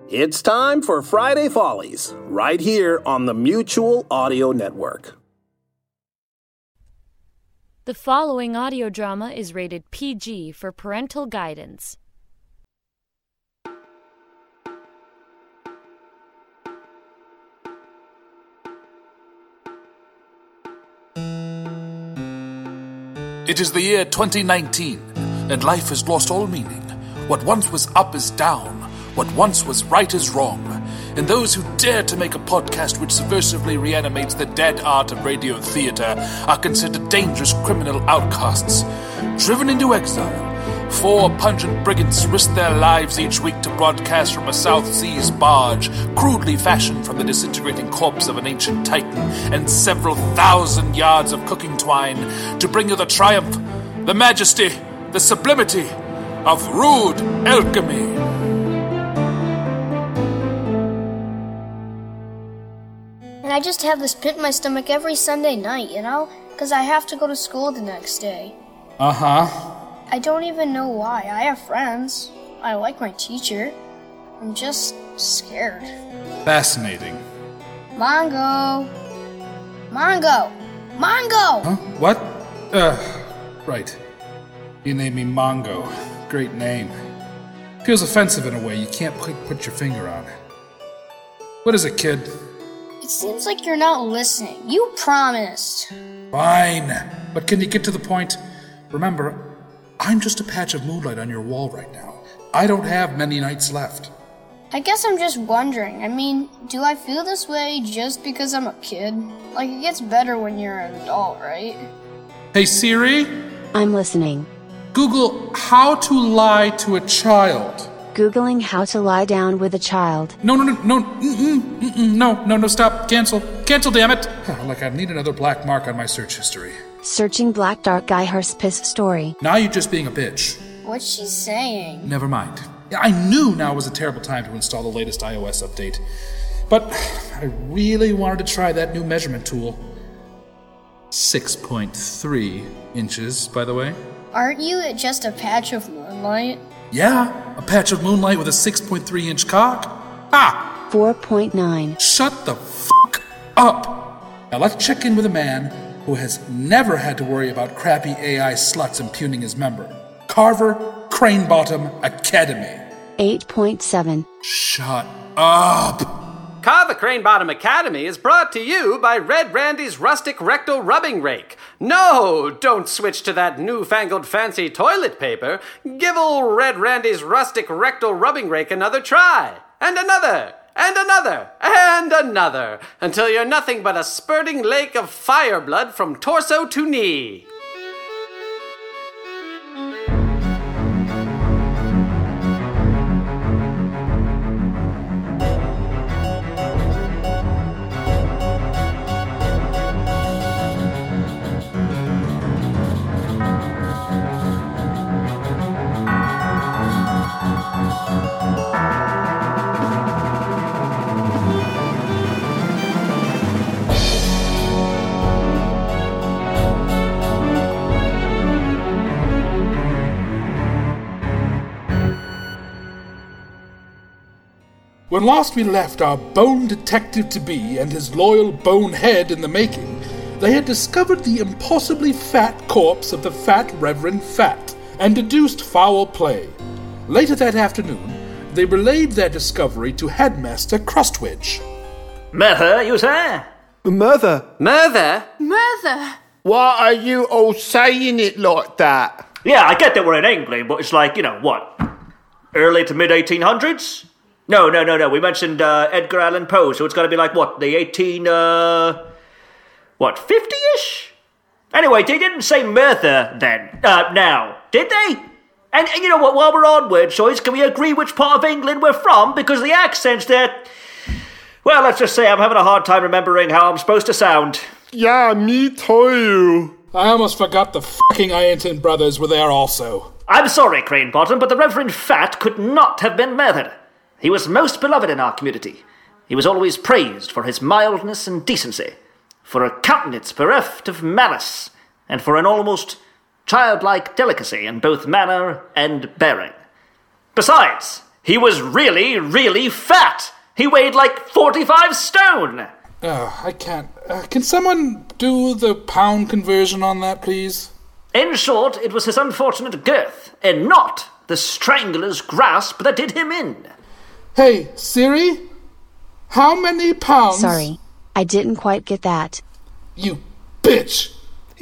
It's time for Friday Follies, right here on the Mutual Audio Network. The following audio drama is rated PG for parental guidance. It is the year 2019, and life has lost all meaning. What once was up is down. What once was right is wrong. And those who dare to make a podcast which subversively reanimates the dead art of radio theater are considered dangerous criminal outcasts. Driven into exile, Four pungent brigands risk their lives each week to broadcast from a South Seas barge, crudely fashioned from the disintegrating corpse of an ancient titan, and several thousand yards of cooking twine to bring you the triumph, the majesty, the sublimity of rude alchemy. I just have this pit in my stomach every Sunday night, you know? Because I have to go to school the next day. Uh huh. I don't even know why. I have friends. I like my teacher. I'm just scared. Fascinating. Mongo! Mongo! Mongo! Huh? What? Uh, right. You named me Mongo. Great name. Feels offensive in a way you can't put, put your finger on. What is it, kid? It seems like you're not listening. You promised. Fine. But can you get to the point? Remember, I'm just a patch of moonlight on your wall right now. I don't have many nights left. I guess I'm just wondering. I mean, do I feel this way just because I'm a kid? Like, it gets better when you're an adult, right? Hey Siri, I'm listening. Google how to lie to a child. Googling how to lie down with a child. No, no, no, no, mm-mm, mm-mm, no, no, no, stop, cancel, cancel, damn it. Like I need another black mark on my search history. Searching Black Dark Guy Herspis story. Now you're just being a bitch. What's she saying? Never mind. I knew now was a terrible time to install the latest iOS update. But I really wanted to try that new measurement tool. 6.3 inches, by the way. Aren't you just a patch of moonlight? Yeah, a patch of moonlight with a 6.3 inch cock. Ah! 4.9. Shut the fuck up! Now let's check in with a man who has never had to worry about crappy AI sluts impugning his member. Carver Crane Bottom Academy. 8.7. Shut up! Carver Crane Bottom Academy is brought to you by Red Randy's Rustic Rectal Rubbing Rake. No, don't switch to that newfangled fancy toilet paper. Give old Red Randy's Rustic Rectal Rubbing Rake another try. And another. And another. And another. Until you're nothing but a spurting lake of fire blood from torso to knee. When last we left our bone detective to be and his loyal bonehead in the making, they had discovered the impossibly fat corpse of the fat Reverend Fat and deduced foul play. Later that afternoon, they relayed their discovery to Headmaster Crustwedge. Murder, you say? Mother, Murder? Murder! why are you all saying it like that? Yeah, I get that we're in England, but it's like, you know, what? Early to mid 1800s? No, no, no, no. We mentioned uh, Edgar Allan Poe, so it's got to be like, what, the 18, uh. What, 50 ish? Anyway, they didn't say Merthyr then. Uh, now, did they? And, and you know what, while we're on word choice, can we agree which part of England we're from? Because the accents there. Well, let's just say I'm having a hard time remembering how I'm supposed to sound. Yeah, me too. I almost forgot the fucking Ironton brothers were there also. I'm sorry, Crane Bottom, but the Reverend Fat could not have been murdered. He was most beloved in our community. He was always praised for his mildness and decency, for a countenance bereft of malice, and for an almost childlike delicacy in both manner and bearing. Besides, He was really, really fat. He weighed like 45 stone. Oh, I can't. Uh, can someone do the pound conversion on that, please? In short, it was his unfortunate girth, and not the strangler's grasp that did him in. Hey, Siri? How many pounds? Sorry, I didn't quite get that. You bitch!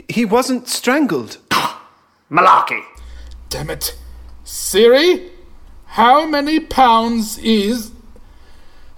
He wasn't strangled. Malarkey. Damn it. Siri? How many pounds is.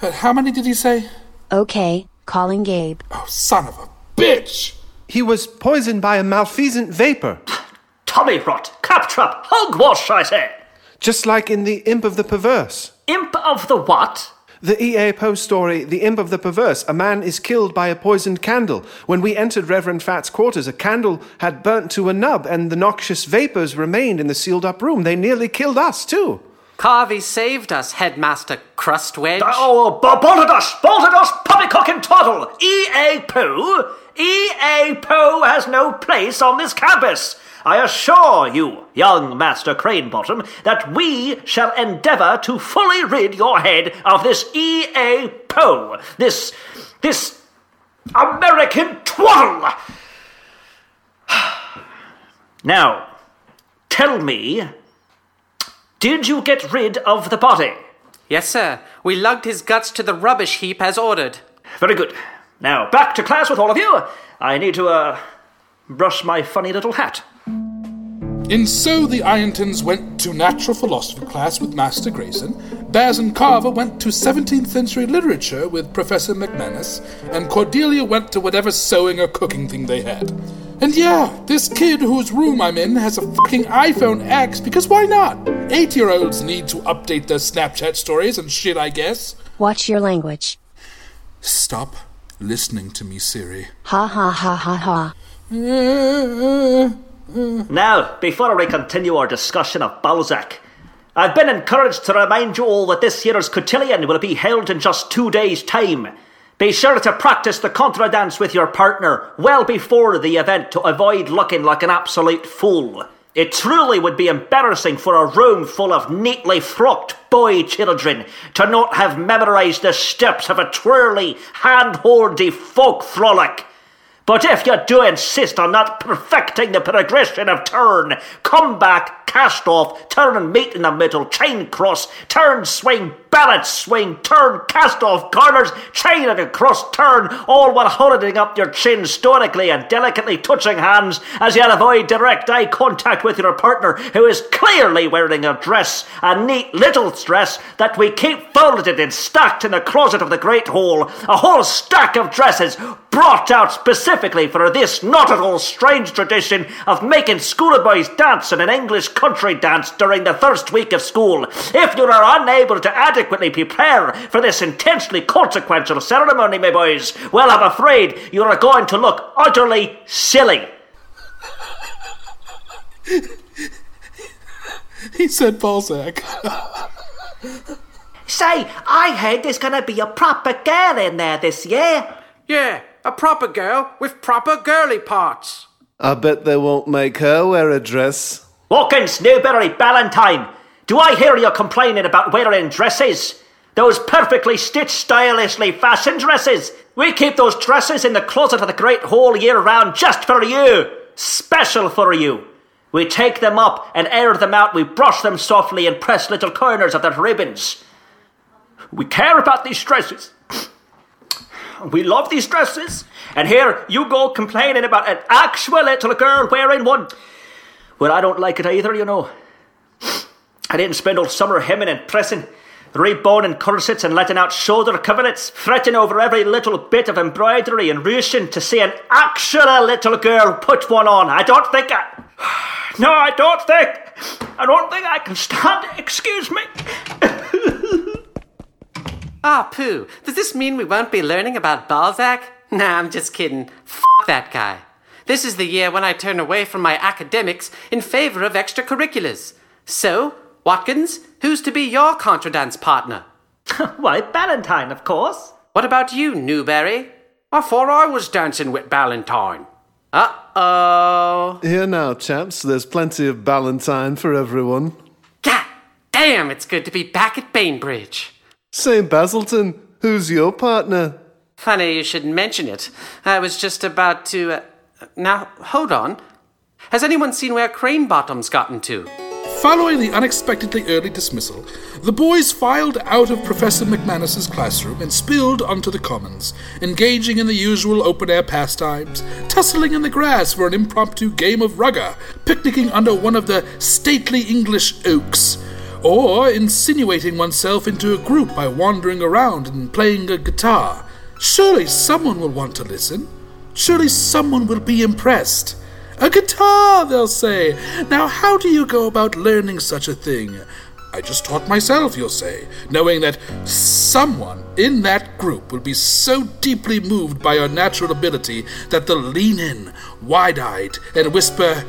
Uh, how many did he say? Okay, calling Gabe. Oh, son of a bitch! He was poisoned by a malfeasant vapor. Tommy rot, claptrap, hogwash, I say. Just like in The Imp of the Perverse. Imp of the what? The E.A. Poe story, The Imp of the Perverse. A man is killed by a poisoned candle. When we entered Reverend Fat's quarters, a candle had burnt to a nub, and the noxious vapors remained in the sealed up room. They nearly killed us, too. Carvey saved us, Headmaster Crustwedge. Uh, oh, oh b- Balderdash, Balderdash, poppycock and twaddle. E.A. Poe? E.A. Poe has no place on this campus. I assure you, young Master Cranebottom, that we shall endeavour to fully rid your head of this E.A. Poe, this, this American twaddle. now, tell me, did you get rid of the body? Yes, sir. We lugged his guts to the rubbish heap as ordered. Very good. Now, back to class with all of you. I need to, uh, brush my funny little hat. And so the Irontons went to natural philosophy class with Master Grayson, Baz and Carver went to 17th century literature with Professor McManus, and Cordelia went to whatever sewing or cooking thing they had. And yeah, this kid whose room I'm in has a fucking iPhone X because why not? Eight year olds need to update their Snapchat stories and shit, I guess. Watch your language. Stop listening to me, Siri. Ha ha ha ha ha. Now, before we continue our discussion of Balzac, I've been encouraged to remind you all that this year's cotillion will be held in just two days' time. Be sure to practice the contra dance with your partner well before the event to avoid looking like an absolute fool. It truly would be embarrassing for a room full of neatly frocked boy children to not have memorized the steps of a twirly, hand-holdy folk frolic. But if you do insist on not perfecting the progression of turn, come back, cast off, turn and meet in the middle, chain cross, turn, swing, balance, swing, turn, cast off, corners, chain and across, turn, all while holding up your chin stoically and delicately touching hands as you avoid direct eye contact with your partner who is clearly wearing a dress, a neat little dress that we keep folded and stacked in the closet of the Great Hall, a whole stack of dresses brought out specifically for this not at all strange tradition of making schoolboys dance in an English country dance during the first week of school. If you are unable to adequately prepare for this intensely consequential ceremony, my boys, well, I'm afraid you are going to look utterly silly. He said Balzac. Say, I heard there's gonna be a proper girl in there this year. Yeah, a proper girl with proper girly parts. I bet they won't make her wear a dress. Watkins, Newberry, Ballantyne, do I hear you complaining about wearing dresses? Those perfectly stitched, stylishly fashioned dresses. We keep those dresses in the closet of the Great Hall year round just for you. Special for you. We take them up and air them out. We brush them softly and press little corners of their ribbons. We care about these dresses. We love these dresses. And here you go complaining about an actual little girl wearing one. Well, I don't like it either, you know. I didn't spend all summer hemming and pressing, reboning corsets and letting out shoulder coverlets, fretting over every little bit of embroidery and ruching to see an actual little girl put one on. I don't think I. No, I don't think. I don't think I can stand it. Excuse me. Ah, Pooh, does this mean we won't be learning about Balzac? Nah, I'm just kidding. F that guy. This is the year when I turn away from my academics in favor of extracurriculars. So, Watkins, who's to be your contradance partner? Why, Ballantyne, of course. What about you, Newberry? I thought I was dancing with Ballantyne. Uh oh. Here now, chaps, there's plenty of Ballantyne for everyone. God Damn, it's good to be back at Bainbridge. Say, Basilton, who's your partner? Funny you should mention it. I was just about to. Uh, now, hold on. Has anyone seen where Crane Bottom's gotten to? Following the unexpectedly early dismissal, the boys filed out of Professor McManus's classroom and spilled onto the commons, engaging in the usual open air pastimes, tussling in the grass for an impromptu game of rugger, picnicking under one of the stately English oaks, or insinuating oneself into a group by wandering around and playing a guitar. Surely someone will want to listen. Surely someone will be impressed. A guitar, they'll say. Now, how do you go about learning such a thing? I just taught myself, you'll say, knowing that someone in that group will be so deeply moved by your natural ability that they'll lean in, wide eyed, and whisper,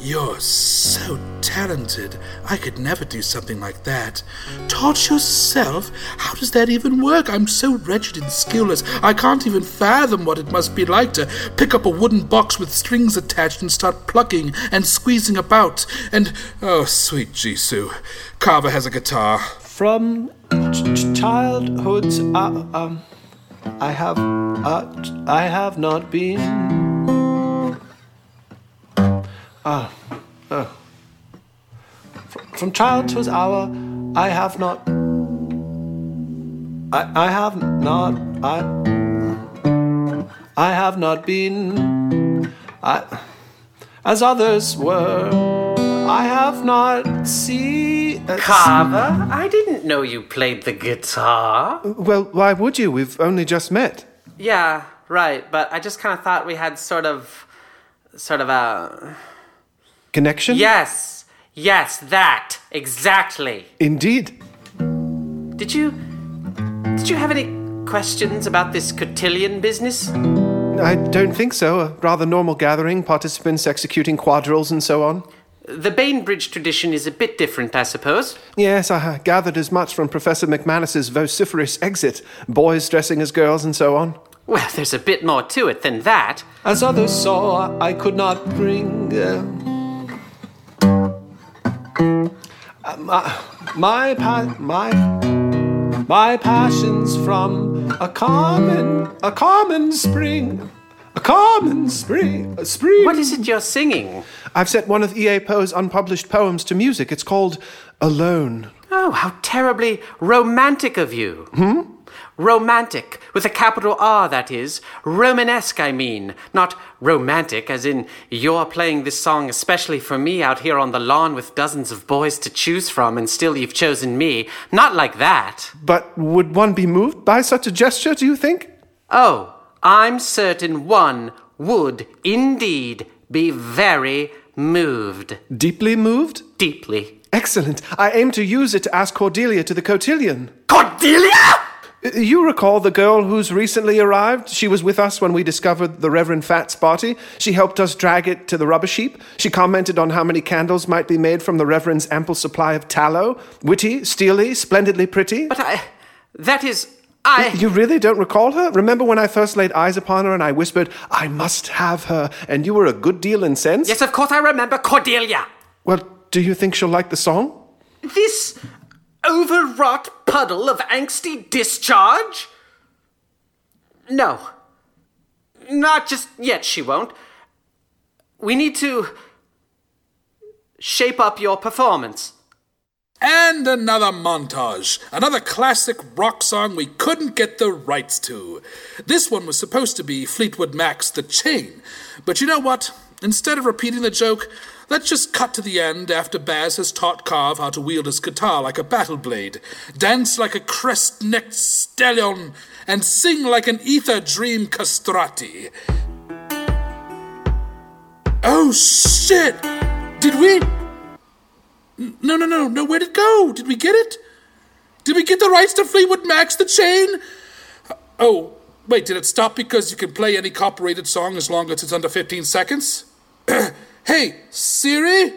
You're so talented. I could never do something like that. Taught yourself? How does that even work? I'm so wretched and skillless, I can't even fathom what it must be like to pick up a wooden box with strings attached and start plucking and squeezing about. And, oh, sweet Jisoo, Carver has a guitar. From ch- ch- childhood, uh, um, I have, uh, I have not been. Ah, oh. From, from childhood's hour, I have not. I, I have not. I. I have not been. I. As others were. I have not seen. Carver, I didn't know you played the guitar. Well, why would you? We've only just met. Yeah, right, but I just kind of thought we had sort of. sort of a. Connection? Yes, yes, that, exactly. Indeed. Did you. did you have any questions about this cotillion business? I don't think so. A rather normal gathering, participants executing quadrilles and so on. The Bainbridge tradition is a bit different, I suppose. Yes, I gathered as much from Professor McManus's vociferous exit. Boys dressing as girls and so on. Well, there's a bit more to it than that. As others saw, I could not bring. Uh, uh, my my pa- my my passions from a common a common spring. A common spring. A spring. What is it you're singing? I've set one of E.A. Poe's unpublished poems to music. It's called Alone. Oh, how terribly romantic of you. Hmm? Romantic, with a capital R, that is. Romanesque, I mean. Not romantic, as in you're playing this song especially for me out here on the lawn with dozens of boys to choose from, and still you've chosen me. Not like that. But would one be moved by such a gesture, do you think? Oh, I'm certain one would indeed be very moved. Deeply moved? Deeply. Excellent. I aim to use it to ask Cordelia to the cotillion. Cordelia? You recall the girl who's recently arrived? She was with us when we discovered the Reverend Fat's body. She helped us drag it to the rubbish heap. She commented on how many candles might be made from the Reverend's ample supply of tallow. Witty, steely, splendidly pretty. But I. That is. I. You really don't recall her? Remember when I first laid eyes upon her and I whispered, I must have her, and you were a good deal incensed? Yes, of course I remember Cordelia. Well, do you think she'll like the song? This overwrought puddle of angsty discharge? No. Not just yet, she won't. We need to shape up your performance. And another montage. Another classic rock song we couldn't get the rights to. This one was supposed to be Fleetwood Mac's The Chain. But you know what? Instead of repeating the joke, let's just cut to the end after Baz has taught Carve how to wield his guitar like a battle blade, dance like a crest necked stallion, and sing like an ether dream castrati. Oh shit! Did we? No, no, no, no, where'd it go? Did we get it? Did we get the rights to Fleetwood Mac's The Chain? Uh, oh, wait, did it stop because you can play any copyrighted song as long as it's under 15 seconds? hey, Siri,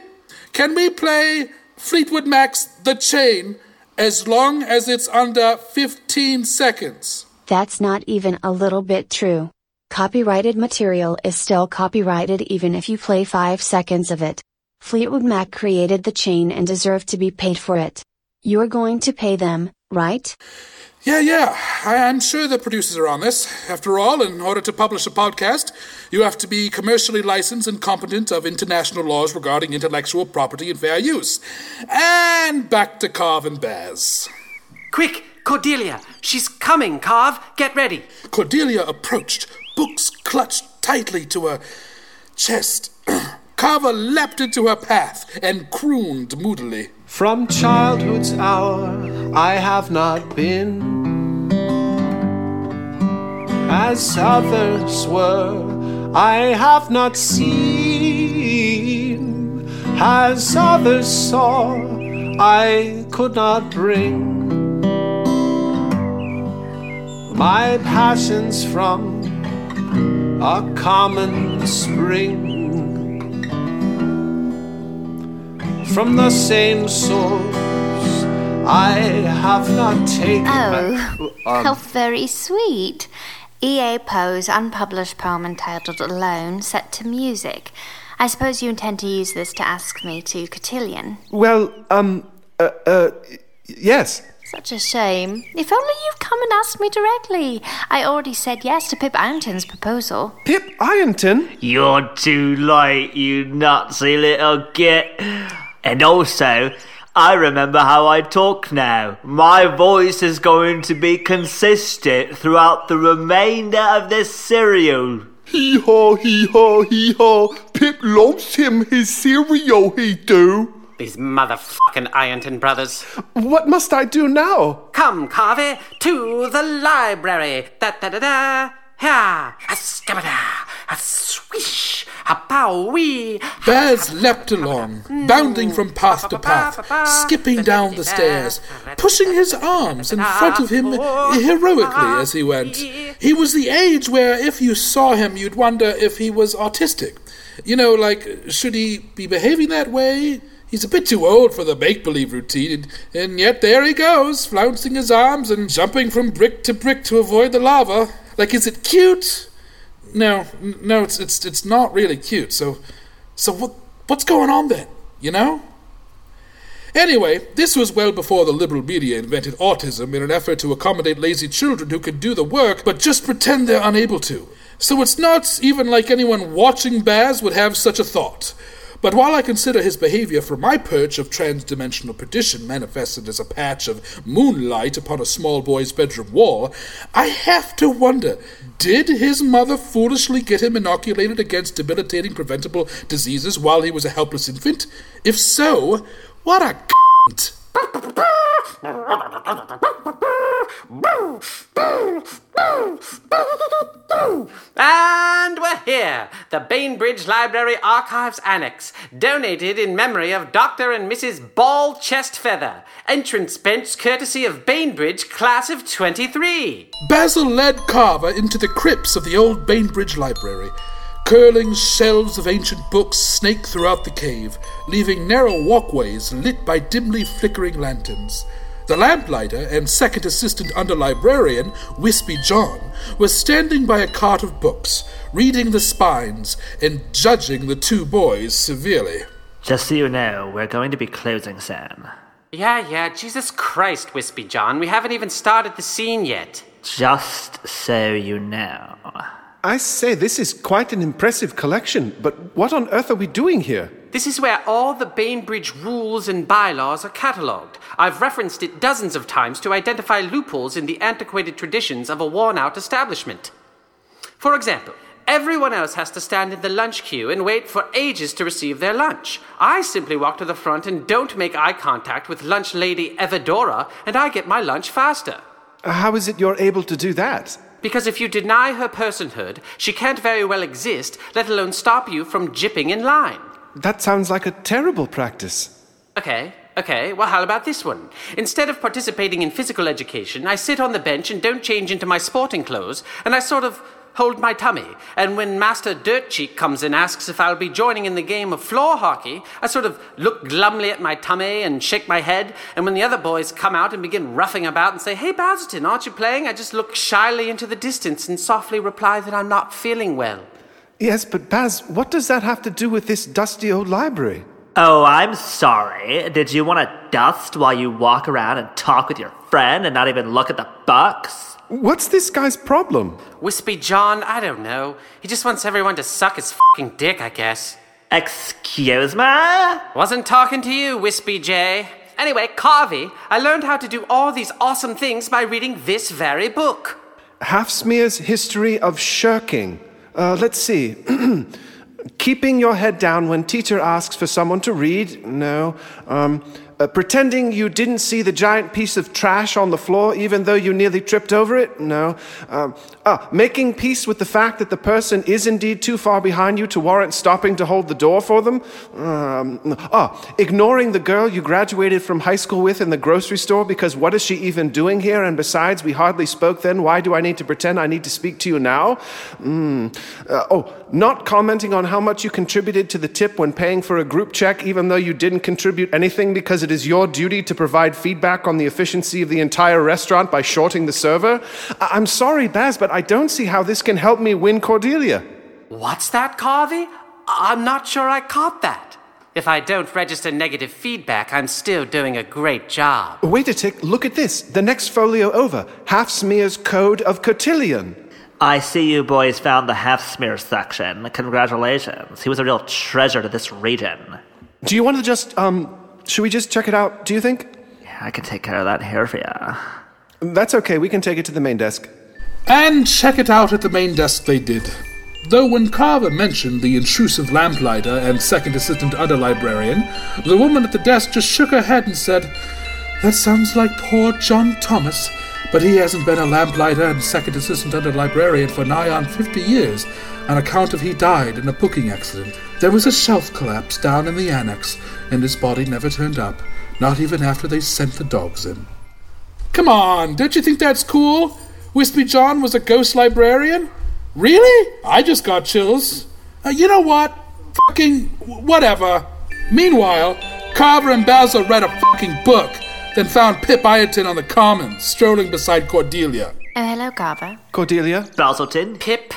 can we play Fleetwood Mac's The Chain as long as it's under 15 seconds? That's not even a little bit true. Copyrighted material is still copyrighted even if you play 5 seconds of it. Fleetwood Mac created the chain and deserve to be paid for it. You're going to pay them, right? Yeah, yeah. I- I'm sure the producers are on this. After all, in order to publish a podcast, you have to be commercially licensed and competent of international laws regarding intellectual property and fair use. And back to Carv and Baz. Quick, Cordelia! She's coming, Carv! Get ready! Cordelia approached, books clutched tightly to her chest. Carver leapt into her path and crooned moodily. From childhood's hour, I have not been as others were. I have not seen as others saw. I could not bring my passions from a common spring. From the same source, I have not taken. Oh, Um, how very sweet. E.A. Poe's unpublished poem entitled Alone, set to music. I suppose you intend to use this to ask me to cotillion. Well, um, uh, uh, yes. Such a shame. If only you'd come and asked me directly. I already said yes to Pip Ironton's proposal. Pip Ironton? You're too late, you nutsy little git. And also, I remember how I talk now. My voice is going to be consistent throughout the remainder of this serial. Hee haw, hee haw, hee haw. Pip loves him his cereal, he do. These motherfucking Ironton brothers. What must I do now? Come, Carvey, to the library. Da da da da. Ha! A skabada! A swish! A pow wee! Baz leapt along, bounding from path to path, skipping down the stairs, pushing his arms in front of him heroically as he went. He was the age where if you saw him, you'd wonder if he was autistic. You know, like, should he be behaving that way? He's a bit too old for the make believe routine, and, and yet there he goes, flouncing his arms and jumping from brick to brick to avoid the lava. Like, is it cute? No, no, it's it's it's not really cute. So, so what what's going on then? You know. Anyway, this was well before the liberal media invented autism in an effort to accommodate lazy children who can do the work but just pretend they're unable to. So it's not even like anyone watching Baz would have such a thought. But while I consider his behavior from my perch of transdimensional perdition manifested as a patch of moonlight upon a small boy's bedroom wall, I have to wonder did his mother foolishly get him inoculated against debilitating preventable diseases while he was a helpless infant? If so, what a c***. And we're here, the Bainbridge Library Archives Annex, donated in memory of Dr. and Mrs. Ball Chest Feather. Entrance bench courtesy of Bainbridge, class of 23. Basil led Carver into the crypts of the old Bainbridge Library. Curling shelves of ancient books snake throughout the cave, leaving narrow walkways lit by dimly flickering lanterns. The lamplighter and second assistant under librarian, Wispy John, was standing by a cart of books, reading the spines and judging the two boys severely. Just so you know, we're going to be closing soon. Yeah, yeah, Jesus Christ, Wispy John, we haven't even started the scene yet. Just so you know. I say, this is quite an impressive collection, but what on earth are we doing here? This is where all the Bainbridge rules and bylaws are catalogued. I've referenced it dozens of times to identify loopholes in the antiquated traditions of a worn out establishment. For example, everyone else has to stand in the lunch queue and wait for ages to receive their lunch. I simply walk to the front and don't make eye contact with lunch lady Evadora, and I get my lunch faster. How is it you're able to do that? Because if you deny her personhood, she can't very well exist, let alone stop you from jipping in line. That sounds like a terrible practice. Okay, okay, well, how about this one? Instead of participating in physical education, I sit on the bench and don't change into my sporting clothes, and I sort of hold my tummy. And when Master Dirtcheek comes and asks if I'll be joining in the game of floor hockey, I sort of look glumly at my tummy and shake my head. And when the other boys come out and begin roughing about and say, Hey, Basilton, aren't you playing? I just look shyly into the distance and softly reply that I'm not feeling well. Yes, but Baz, what does that have to do with this dusty old library? Oh, I'm sorry. Did you want to dust while you walk around and talk with your friend and not even look at the books? What's this guy's problem? Wispy John, I don't know. He just wants everyone to suck his fucking dick, I guess. Excuse me? Wasn't talking to you, Wispy J. Anyway, Carvey, I learned how to do all these awesome things by reading this very book. Halfsmear's History of Shirking. Uh, let's see. Keeping your head down when teacher asks for someone to read? No. Um, uh, pretending you didn't see the giant piece of trash on the floor even though you nearly tripped over it? No. Um, ah, making peace with the fact that the person is indeed too far behind you to warrant stopping to hold the door for them? Um, ah, ignoring the girl you graduated from high school with in the grocery store because what is she even doing here? And besides, we hardly spoke then. Why do I need to pretend I need to speak to you now? Mm. Uh, oh, not commenting on how much you contributed to the tip when paying for a group check, even though you didn't contribute anything because it is your duty to provide feedback on the efficiency of the entire restaurant by shorting the server. I- I'm sorry, Baz, but I don't see how this can help me win Cordelia. What's that, Carvey? I- I'm not sure I caught that. If I don't register negative feedback, I'm still doing a great job. Wait a tick, look at this. The next folio over. Halfsmear's Code of Cotillion. I see you boys found the half smear section. Congratulations. He was a real treasure to this region. Do you want to just, um, should we just check it out, do you think? Yeah, I can take care of that here for you. That's okay, we can take it to the main desk. And check it out at the main desk they did. Though when Carver mentioned the intrusive lamplighter and second assistant underlibrarian, the woman at the desk just shook her head and said, That sounds like poor John Thomas, but he hasn't been a lamplighter and second assistant under librarian for nigh on fifty years, on account of he died in a booking accident. There was a shelf collapse down in the annex, and his body never turned up, not even after they sent the dogs in. Come on, don't you think that's cool? Wispy John was a ghost librarian? Really? I just got chills. Uh, you know what? Fucking whatever. Meanwhile, Carver and Basil read a fucking book, then found Pip Ironton on the common, strolling beside Cordelia. Oh, hello, Carver. Cordelia? Basilton? Pip?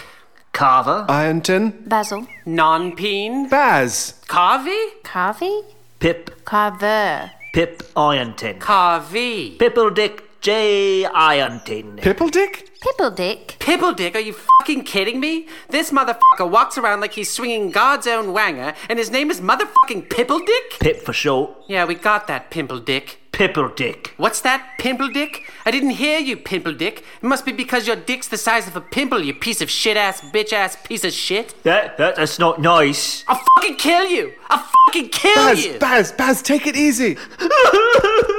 Carver? Ironton? Basil. Non-peen? Baz? Carvey? Carvey? Pip. Carver. Pip Ironton. Carvey. Pippledick J. Ironton. Pippledick? Pippledick. Pippledick, are you fucking kidding me? This motherfucker walks around like he's swinging God's own wanger, and his name is motherfucking Pippledick? Pip for short. Yeah, we got that, Pimpledick. Pippledick. What's that, Pimple Dick? I didn't hear you, Pimple Dick. It must be because your dick's the size of a pimple, you piece of shit ass, bitch ass piece of shit. That, that that's not nice. I'll fucking kill you! I'll fucking kill Baz, you! Baz, Baz, take it easy.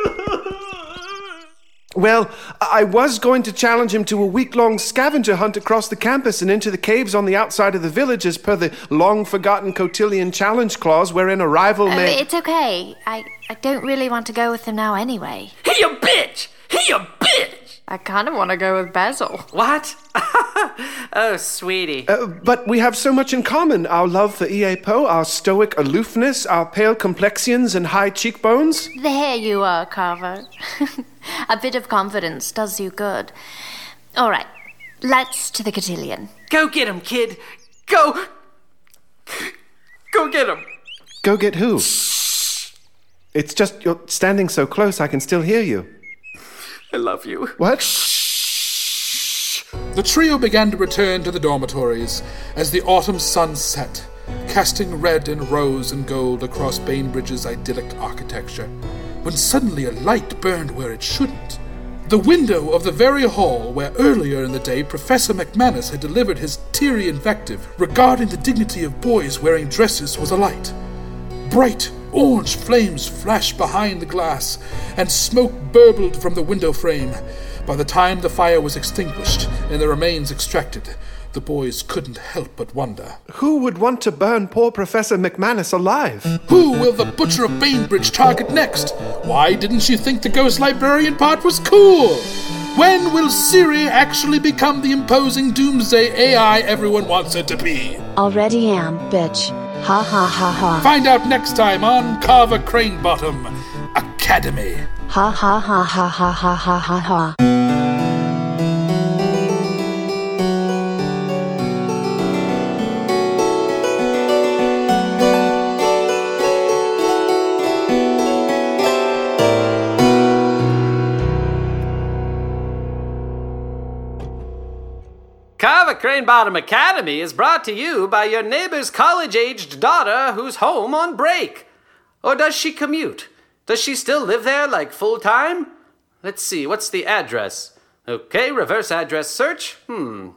Well, I was going to challenge him to a week long scavenger hunt across the campus and into the caves on the outside of the village as per the long forgotten cotillion challenge clause wherein a rival Oh, may. it's okay. I, I don't really want to go with him now anyway. He you bitch! He you bitch! I kind of want to go with Basil. What? oh, sweetie. Uh, but we have so much in common our love for E.A. Poe, our stoic aloofness, our pale complexions and high cheekbones. There you are, Carver. A bit of confidence does you good. All right, let's to the cotillion. Go get him, kid. Go. Go get him. Go get who? It's just you're standing so close I can still hear you. I love you. What? The trio began to return to the dormitories as the autumn sun set, casting red and rose and gold across Bainbridge's idyllic architecture, when suddenly a light burned where it shouldn't. The window of the very hall where earlier in the day Professor McManus had delivered his teary invective regarding the dignity of boys wearing dresses was alight. Bright orange flames flashed behind the glass, and smoke burbled from the window frame. By the time the fire was extinguished and the remains extracted, the boys couldn't help but wonder. Who would want to burn poor Professor McManus alive? Who will the Butcher of Bainbridge target next? Why didn't she think the Ghost Librarian part was cool? When will Siri actually become the imposing doomsday AI everyone wants her to be? Already am, bitch. Ha ha ha ha. Find out next time on Carver Crane Bottom Academy. Ha ha ha ha ha ha ha ha ha. Crane Bottom Academy is brought to you by your neighbor's college aged daughter who's home on break. Or does she commute? Does she still live there like full time? Let's see, what's the address? Okay, reverse address search. Hmm.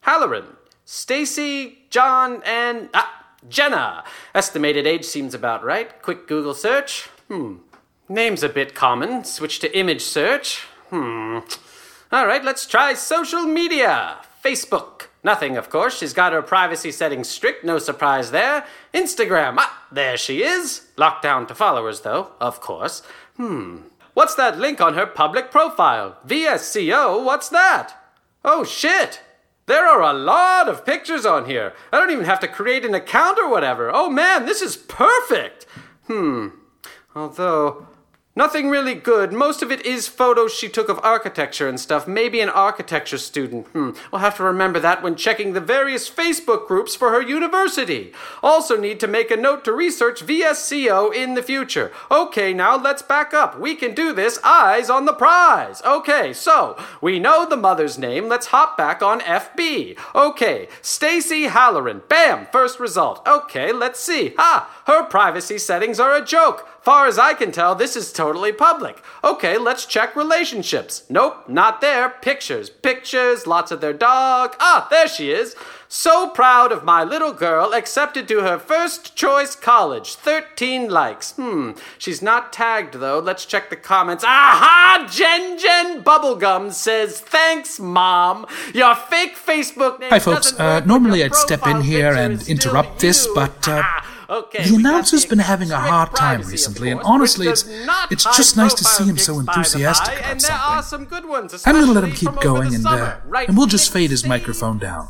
Halloran. Stacy, John, and. Ah, Jenna. Estimated age seems about right. Quick Google search. Hmm. Name's a bit common. Switch to image search. Hmm. All right, let's try social media. Facebook. Nothing, of course. She's got her privacy settings strict, no surprise there. Instagram. Ah, there she is. Locked down to followers, though, of course. Hmm. What's that link on her public profile? VSCO? What's that? Oh, shit! There are a lot of pictures on here. I don't even have to create an account or whatever. Oh man, this is perfect! Hmm. Although, Nothing really good. Most of it is photos she took of architecture and stuff. Maybe an architecture student. Hmm. We'll have to remember that when checking the various Facebook groups for her university. Also need to make a note to research VSCO in the future. Okay, now let's back up. We can do this. Eyes on the prize. Okay, so we know the mother's name. Let's hop back on FB. Okay, Stacy Halloran. Bam! First result. Okay, let's see. Ah, her privacy settings are a joke. Far as I can tell, this is totally public. Okay, let's check relationships. Nope, not there. Pictures, pictures, lots of their dog. Ah, there she is. So proud of my little girl, accepted to her first choice college. 13 likes. Hmm, she's not tagged though. Let's check the comments. Aha! Jen Jen Bubblegum says, Thanks, Mom. Your fake Facebook name. Hi, folks. Uh, normally I'd step in here and interrupt this, but. Uh, Okay, the announcer's been having a hard time recently, and honestly, it's it's just nice to see him so enthusiastic about something. Some good ones, I'm gonna let him keep going, and uh, and we'll just fade his microphone down.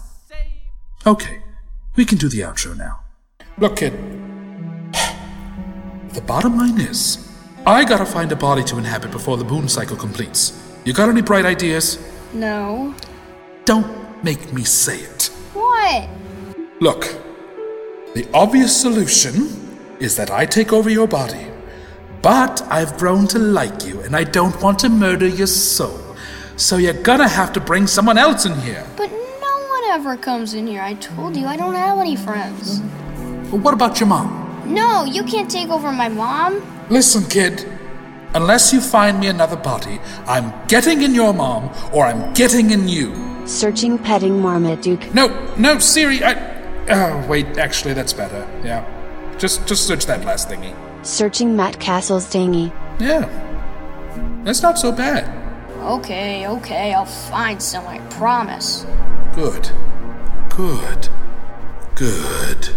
Okay, we can do the outro now. Look, kid. The bottom line is, I gotta find a body to inhabit before the moon cycle completes. You got any bright ideas? No. Don't make me say it. What? Look, the obvious solution is that I take over your body. But I've grown to like you, and I don't want to murder your soul. So you're gonna have to bring someone else in here. But no one ever comes in here. I told you I don't have any friends. But what about your mom? No, you can't take over my mom. Listen, kid. Unless you find me another body, I'm getting in your mom, or I'm getting in you. Searching petting Marmaduke. No, no, Siri, I. Oh, wait, actually, that's better. Yeah. Just, just search that last thingy. Searching Matt Castle's dingy. Yeah. That's not so bad. Okay, okay, I'll find some, I promise. Good. Good. Good.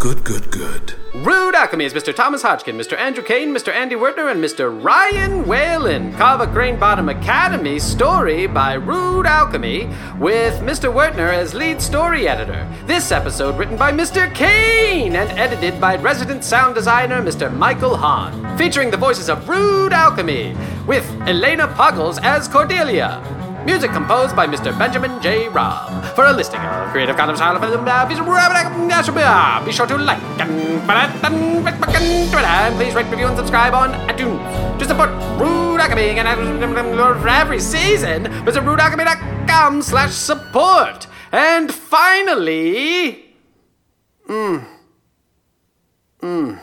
Good, good, good. Rude Alchemy is Mr. Thomas Hodgkin, Mr. Andrew Kane, Mr. Andy Wertner, and Mr. Ryan Whalen. Carver Crane Bottom Academy story by Rude Alchemy with Mr. Wertner as lead story editor. This episode written by Mr. Kane and edited by resident sound designer Mr. Michael Hahn. Featuring the voices of Rude Alchemy with Elena Puggles as Cordelia. Music composed by Mr. Benjamin J. Robb. For a listing of creative style uh, of film, uh, uh, be sure to like and please rate, review, and subscribe on iTunes to support Rude and every season. Visit rudealchemy.com slash support. And finally, mmm, mmm,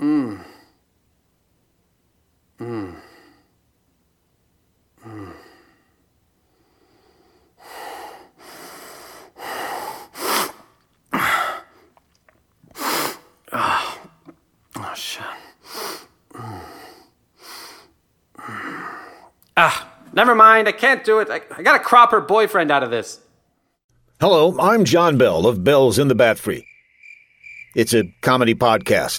mmm, mmm. Ah, never mind. I can't do it. I, I gotta crop her boyfriend out of this. Hello, I'm John Bell of Bells in the Bat Free. It's a comedy podcast.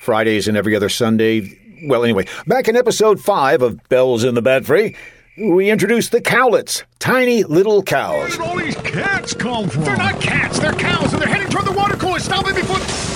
Fridays and every other Sunday. Well, anyway, back in episode 5 of Bells in the Bat Free, we introduced the Cowlets, tiny little cows. Where did all these cats come from? They're not cats, they're cows, and they're heading toward the water cooler. Stop it before.